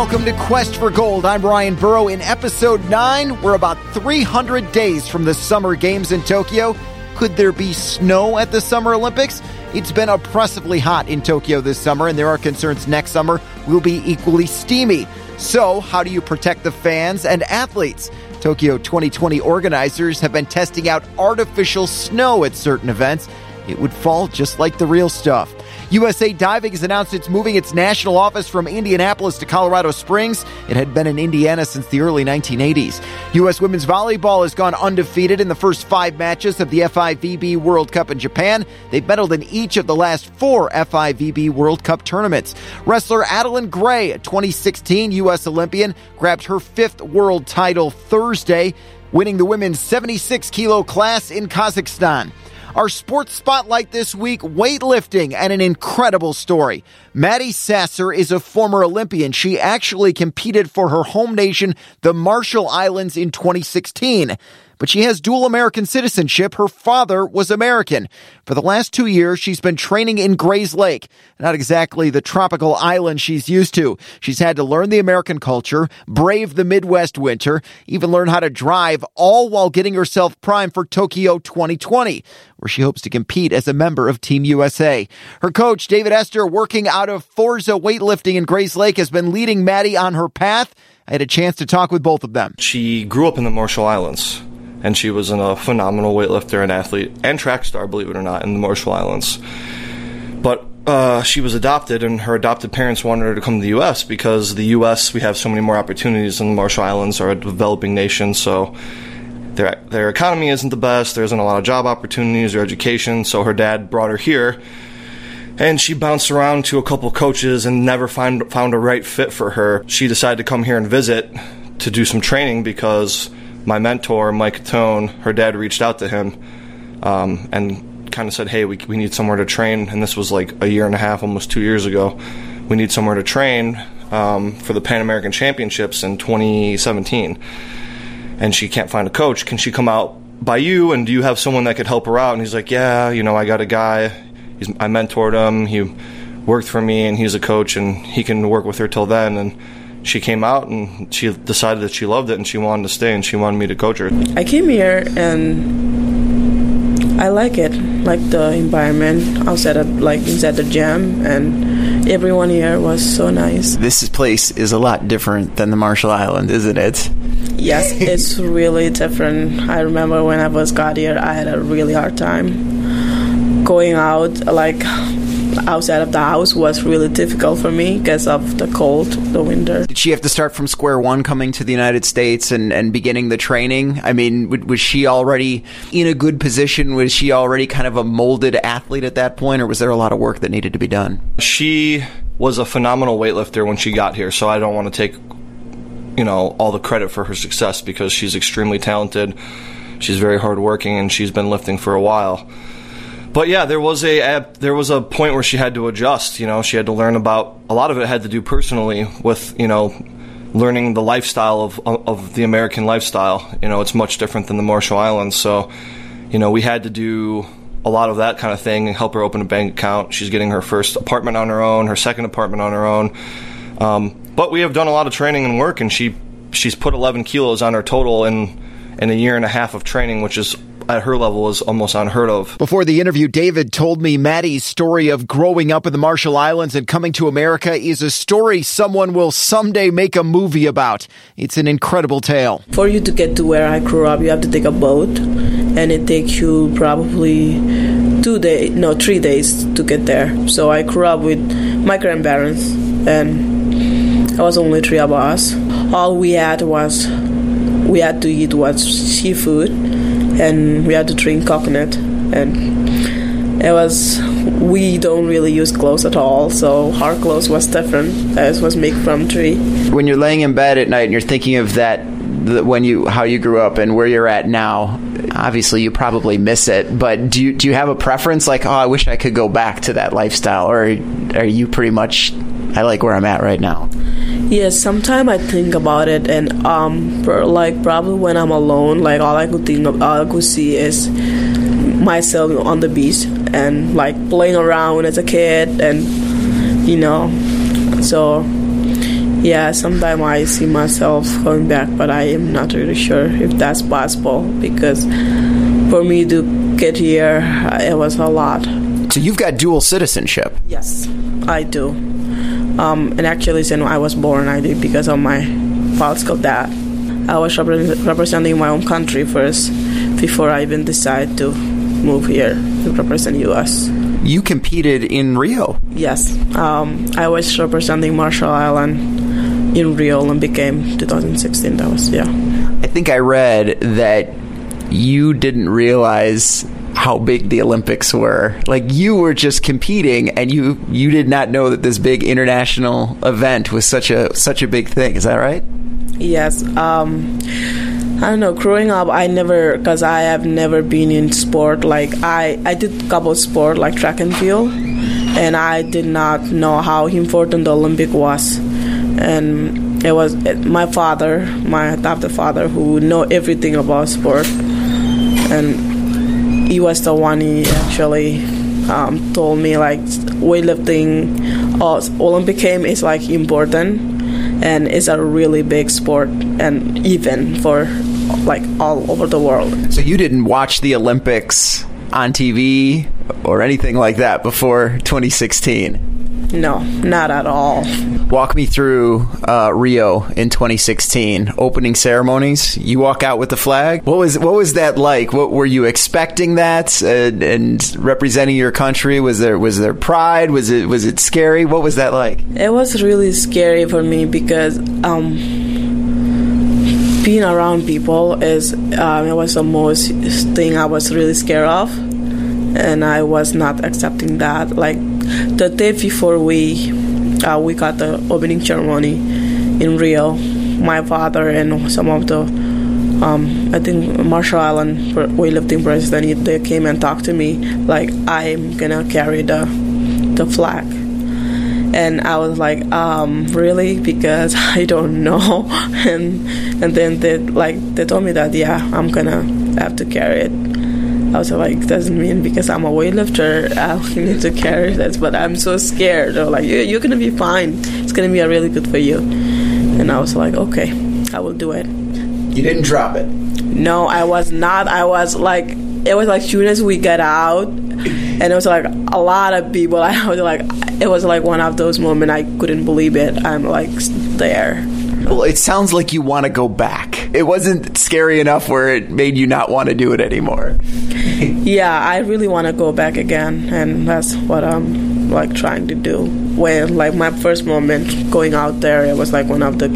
welcome to Quest for Gold. I'm Ryan Burrow. In episode 9, we're about 300 days from the Summer Games in Tokyo. Could there be snow at the Summer Olympics? It's been oppressively hot in Tokyo this summer, and there are concerns next summer will be equally steamy. So, how do you protect the fans and athletes? Tokyo 2020 organizers have been testing out artificial snow at certain events. It would fall just like the real stuff. USA Diving has announced it's moving its national office from Indianapolis to Colorado Springs. It had been in Indiana since the early 1980s. U.S. women's volleyball has gone undefeated in the first five matches of the FIVB World Cup in Japan. They've medaled in each of the last four FIVB World Cup tournaments. Wrestler Adeline Gray, a 2016 U.S. Olympian, grabbed her fifth world title Thursday, winning the women's 76 kilo class in Kazakhstan. Our sports spotlight this week weightlifting and an incredible story. Maddie Sasser is a former Olympian. She actually competed for her home nation, the Marshall Islands, in 2016 but she has dual American citizenship. Her father was American. For the last two years, she's been training in Grayslake. Not exactly the tropical island she's used to. She's had to learn the American culture, brave the Midwest winter, even learn how to drive, all while getting herself primed for Tokyo 2020, where she hopes to compete as a member of Team USA. Her coach, David Esther, working out of Forza Weightlifting in Grayslake, has been leading Maddie on her path. I had a chance to talk with both of them. She grew up in the Marshall Islands and she was a phenomenal weightlifter and athlete and track star, believe it or not, in the Marshall Islands. But uh, she was adopted, and her adopted parents wanted her to come to the U.S. because the U.S. we have so many more opportunities, and the Marshall Islands are a developing nation, so their their economy isn't the best. There isn't a lot of job opportunities or education. So her dad brought her here, and she bounced around to a couple coaches and never find, found a right fit for her. She decided to come here and visit to do some training because my mentor, Mike Tone, her dad reached out to him um, and kind of said, "Hey, we we need somewhere to train." And this was like a year and a half, almost two years ago. We need somewhere to train um, for the Pan American Championships in 2017. And she can't find a coach. Can she come out by you? And do you have someone that could help her out? And he's like, "Yeah, you know, I got a guy. He's, I mentored him. He worked for me, and he's a coach, and he can work with her till then." And she came out and she decided that she loved it and she wanted to stay and she wanted me to coach her. I came here and I like it, like the environment outside of like inside the gym and everyone here was so nice. This place is a lot different than the Marshall Island, isn't it? Yes, it's really different. I remember when I was got here, I had a really hard time going out like outside of the house was really difficult for me because of the cold, the winter. Did she have to start from square one coming to the United States and, and beginning the training? I mean, was she already in a good position? Was she already kind of a molded athlete at that point, or was there a lot of work that needed to be done? She was a phenomenal weightlifter when she got here, so I don't want to take you know all the credit for her success because she's extremely talented. She's very hardworking and she's been lifting for a while but yeah, there was a, a, there was a point where she had to adjust. You know, she had to learn about a lot of it had to do personally with you know learning the lifestyle of of the American lifestyle. You know, it's much different than the Marshall Islands. So, you know, we had to do a lot of that kind of thing and help her open a bank account. She's getting her first apartment on her own, her second apartment on her own. Um, but we have done a lot of training and work, and she she's put 11 kilos on her total in in a year and a half of training, which is at her level is almost unheard of. Before the interview, David told me Maddie's story of growing up in the Marshall Islands and coming to America is a story someone will someday make a movie about. It's an incredible tale. For you to get to where I grew up, you have to take a boat, and it takes you probably two days, no, three days to get there. So I grew up with my grandparents, and I was only three of us. All we had was we had to eat was seafood and we had to drink coconut. And it was we don't really use clothes at all so our clothes was different. As was made from tree. When you're laying in bed at night and you're thinking of that when you how you grew up and where you're at now obviously you probably miss it but do you do you have a preference? Like oh I wish I could go back to that lifestyle or are you pretty much I like where I'm at right now Yes, sometimes I think about it, and um, for, like probably when I'm alone, like all I could think of, all I could see is myself on the beach and like playing around as a kid, and you know, so Yeah, sometimes I see myself going back, but I am not really sure if that's possible because for me to get here, it was a lot. So you've got dual citizenship. Yes, I do. Um, and actually, since I was born, I did because of my biological dad. I was repre- representing my own country first before I even decided to move here to represent U.S. You competed in Rio. Yes, um, I was representing Marshall Island in Rio Olympic Game 2016. That was yeah. I think I read that you didn't realize how big the Olympics were. Like you were just competing and you you did not know that this big international event was such a such a big thing. Is that right? Yes. Um I don't know. Growing up, I never, because I have never been in sport. Like I, I did couple sport like track and field, and I did not know how important the Olympic was. And it was my father, my adopted father, who know everything about sport, and he was the one he actually um, told me like weightlifting, uh, Olympic game is like important and it's a really big sport and even for like all over the world. So you didn't watch the Olympics on TV or anything like that before 2016? No, not at all. Walk me through uh, Rio in 2016 opening ceremonies. You walk out with the flag. What was what was that like? What were you expecting that uh, and representing your country? Was there was there pride? Was it was it scary? What was that like? It was really scary for me because um, being around people is um, it was the most thing I was really scared of, and I was not accepting that. Like the day before we uh, we got the opening ceremony in Rio, my father and some of the um, I think Marshall Island weightlifting president they came and talked to me like I'm gonna carry the the flag and I was like, um, really? Because I don't know. and and then they like they told me that yeah, I'm gonna have to carry it. I was like, doesn't mean because I'm a weightlifter I need to carry this, but I'm so scared. They're like, you're gonna be fine. It's gonna be really good for you. And I was like, okay, I will do it. You didn't drop it. No, I was not. I was like, it was like soon as we got out, and it was like a lot of people. I was like, it was like one of those moments I couldn't believe it. I'm like there. Well, it sounds like you want to go back. It wasn't scary enough where it made you not want to do it anymore. yeah, I really want to go back again, and that's what I'm like trying to do. When like my first moment going out there, it was like one of the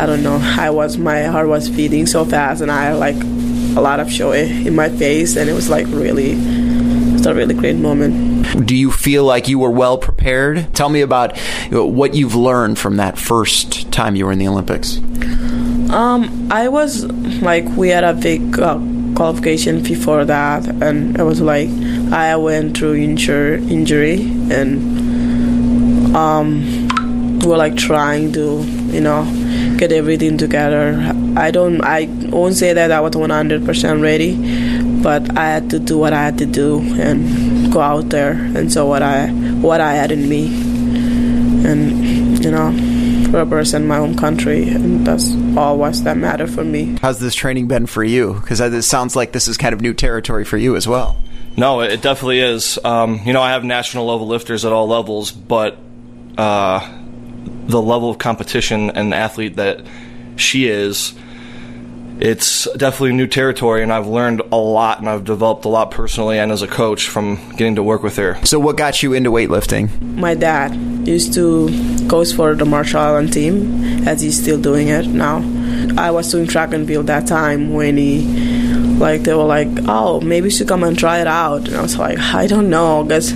I don't know. I was my heart was beating so fast, and I like a lot of joy in my face, and it was like really, it's a really great moment. Do you feel like you were well prepared? Tell me about what you've learned from that first time you were in the Olympics. Um, I was like we had a big uh, qualification before that, and it was like I went through injury, and um, we we're like trying to, you know, get everything together. I don't, I won't say that I was 100% ready, but I had to do what I had to do and go out there and show what I, what I had in me, and you know, represent my own country, and that's all was that matter for me. How's this training been for you? Because it sounds like this is kind of new territory for you as well. No, it definitely is. Um, you know, I have national level lifters at all levels, but uh, the level of competition and athlete that she is, it's definitely new territory, and I've learned a lot, and I've developed a lot personally and as a coach from getting to work with her. So, what got you into weightlifting? My dad used to coach for the Marshall Island team, as he's still doing it now. I was doing track and field that time when he like they were like oh maybe you should come and try it out and i was like i don't know because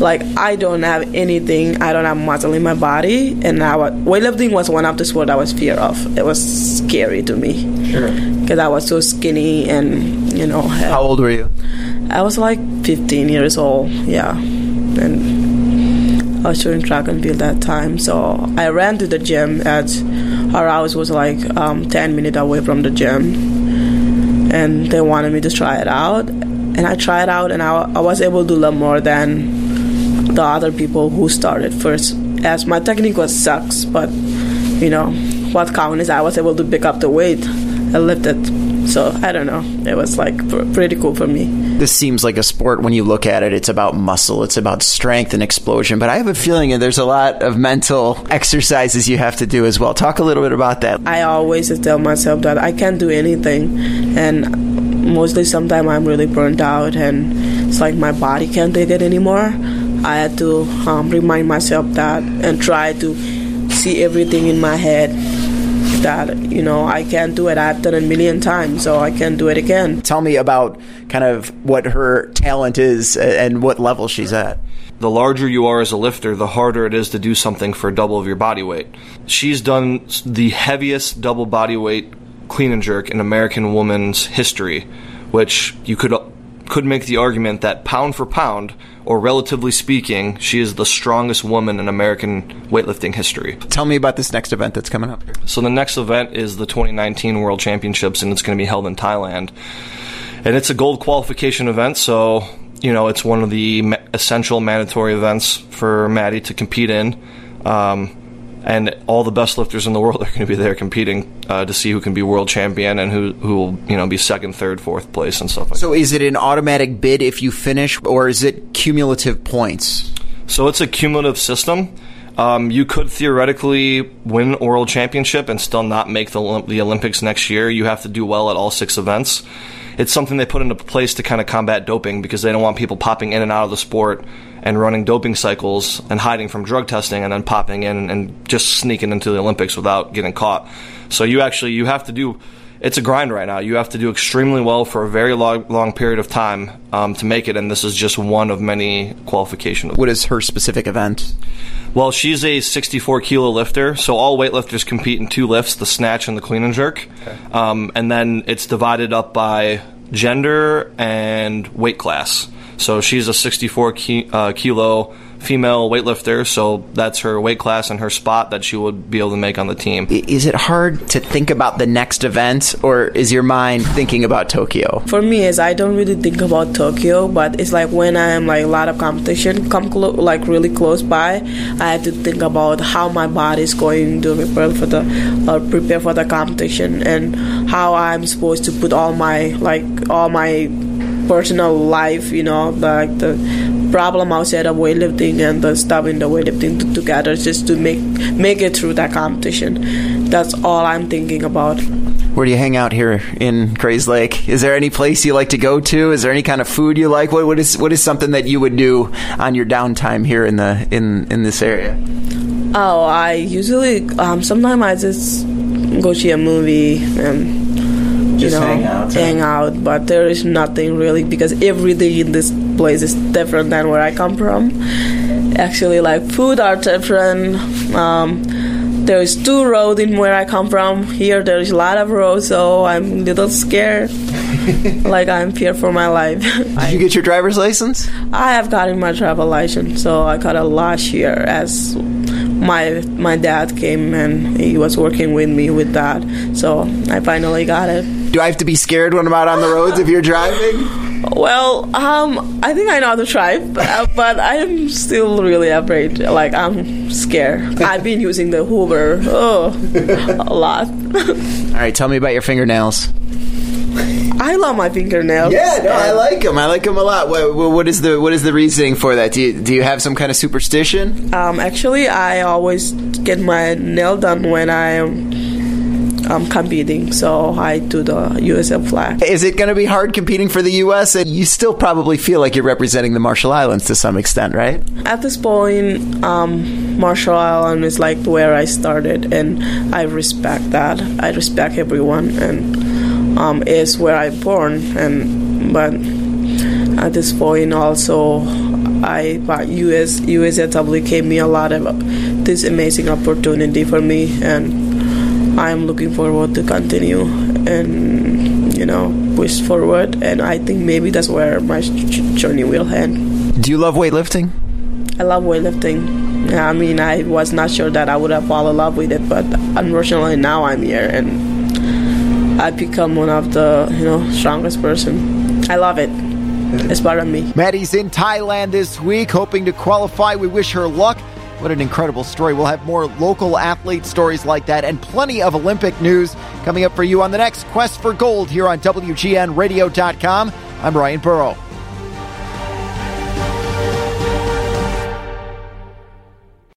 like i don't have anything. I don't have muscle in my body. And I was, weightlifting was one of the sports i was fear of. It was scary to me. Because sure. i was so skinny and you know how old were you? I was like 15 years old. Yeah. And i was doing track and field that time. So i ran to the gym at our house was like um, 10 minutes away from the gym. And they wanted me to try it out. And i tried out and I, I, was able to do a lot more than the other people who started first as my technique was sucks but you know, what count is I was able to pick up the weight and lift it. So I don't know. It was like pretty cool for me. This seems like a sport when you look at it. It's about muscle, it's about strength and explosion. But I have a feeling that there's a lot of mental exercises you have to do as well. Talk a little bit about that. I always tell myself that I can't do anything, and mostly sometimes I'm really burned out, and it's like my body can't take it anymore. I had to um, remind myself that and try to see everything in my head that you know I can't do it. I've done it a million times, so I can't do it again. Tell me about kind of what her talent is and what level she's at. The larger you are as a lifter, the harder it is to do something for double of your body weight. She's done the heaviest double body weight clean and jerk in American woman's history, which you could could make the argument that pound for pound, or relatively speaking, she is the strongest woman in American weightlifting history. Tell me about this next event that's coming up. So the next event is the 2019 World Championships, and it's going to be held in Thailand. And it's a gold qualification event, so you know it's one of the essential mandatory events for Maddie to compete in. Um, and all the best lifters in the world are going to be there competing uh, to see who can be world champion and who who will you know be second, third, fourth place and stuff like so that. So is it an automatic bid if you finish, or is it cumulative points? So it's a cumulative system. Um, you could theoretically win world championship and still not make the the Olympics next year. You have to do well at all six events. It's something they put into place to kind of combat doping because they don't want people popping in and out of the sport and running doping cycles and hiding from drug testing and then popping in and just sneaking into the Olympics without getting caught. So you actually you have to do it's a grind right now. You have to do extremely well for a very long, long period of time um, to make it, and this is just one of many qualifications. What is her specific event? Well, she's a 64 kilo lifter, so all weightlifters compete in two lifts: the snatch and the clean and jerk. Okay. Um, and then it's divided up by gender and weight class. So she's a 64 ki- uh, kilo female weightlifter, so that's her weight class and her spot that she would be able to make on the team. Is it hard to think about the next event, or is your mind thinking about Tokyo? For me, is I don't really think about Tokyo, but it's like when I am like a lot of competition come clo- like really close by, I have to think about how my body is going to prepare for the uh, prepare for the competition and how I'm supposed to put all my like all my personal life, you know, like the problem outside of weightlifting and the stuff in the weightlifting together just to make make it through that competition. That's all I'm thinking about. Where do you hang out here in Grayslake? Is there any place you like to go to? Is there any kind of food you like? What, what is what is something that you would do on your downtime here in the in in this area? Oh, I usually um, sometimes I just go see a movie and just you know, hang out. Hang out, but there is nothing really because every day in this place is different than where I come from. Actually, like food are different. Um, there is two roads in where I come from. Here there is a lot of roads, so I'm a little scared. like I'm fear for my life. Did you get your driver's license? I have gotten my travel license, so I got it last year as my my dad came and he was working with me with that. So I finally got it. Do I have to be scared when I'm out on the roads if you're driving? Well, um, I think I know how to drive, but I'm still really afraid. Like I'm scared. I've been using the Hoover oh a lot. All right, tell me about your fingernails. I love my fingernails. Yeah, no, I like them. I like them a lot. What, what is the what is the reasoning for that? Do you, do you have some kind of superstition? Um, actually, I always get my nail done when I am um, competing, so I do the USM flag. Is it going to be hard competing for the U.S.? And you still probably feel like you're representing the Marshall Islands to some extent, right? At this point, um, Marshall Island is like where I started, and I respect that. I respect everyone, and um, is where I'm born, and but at this point also I but US USAW gave me a lot of this amazing opportunity for me, and I'm looking forward to continue and you know push forward, and I think maybe that's where my journey will end. Do you love weightlifting? I love weightlifting. I mean, I was not sure that I would have fallen in love with it, but unfortunately now I'm here and I become one of the you know strongest person. I love it. It's part of me. Maddie's in Thailand this week, hoping to qualify. We wish her luck. What an incredible story. We'll have more local athlete stories like that and plenty of Olympic news coming up for you on the next Quest for Gold here on WGNradio.com. I'm Ryan Burrow.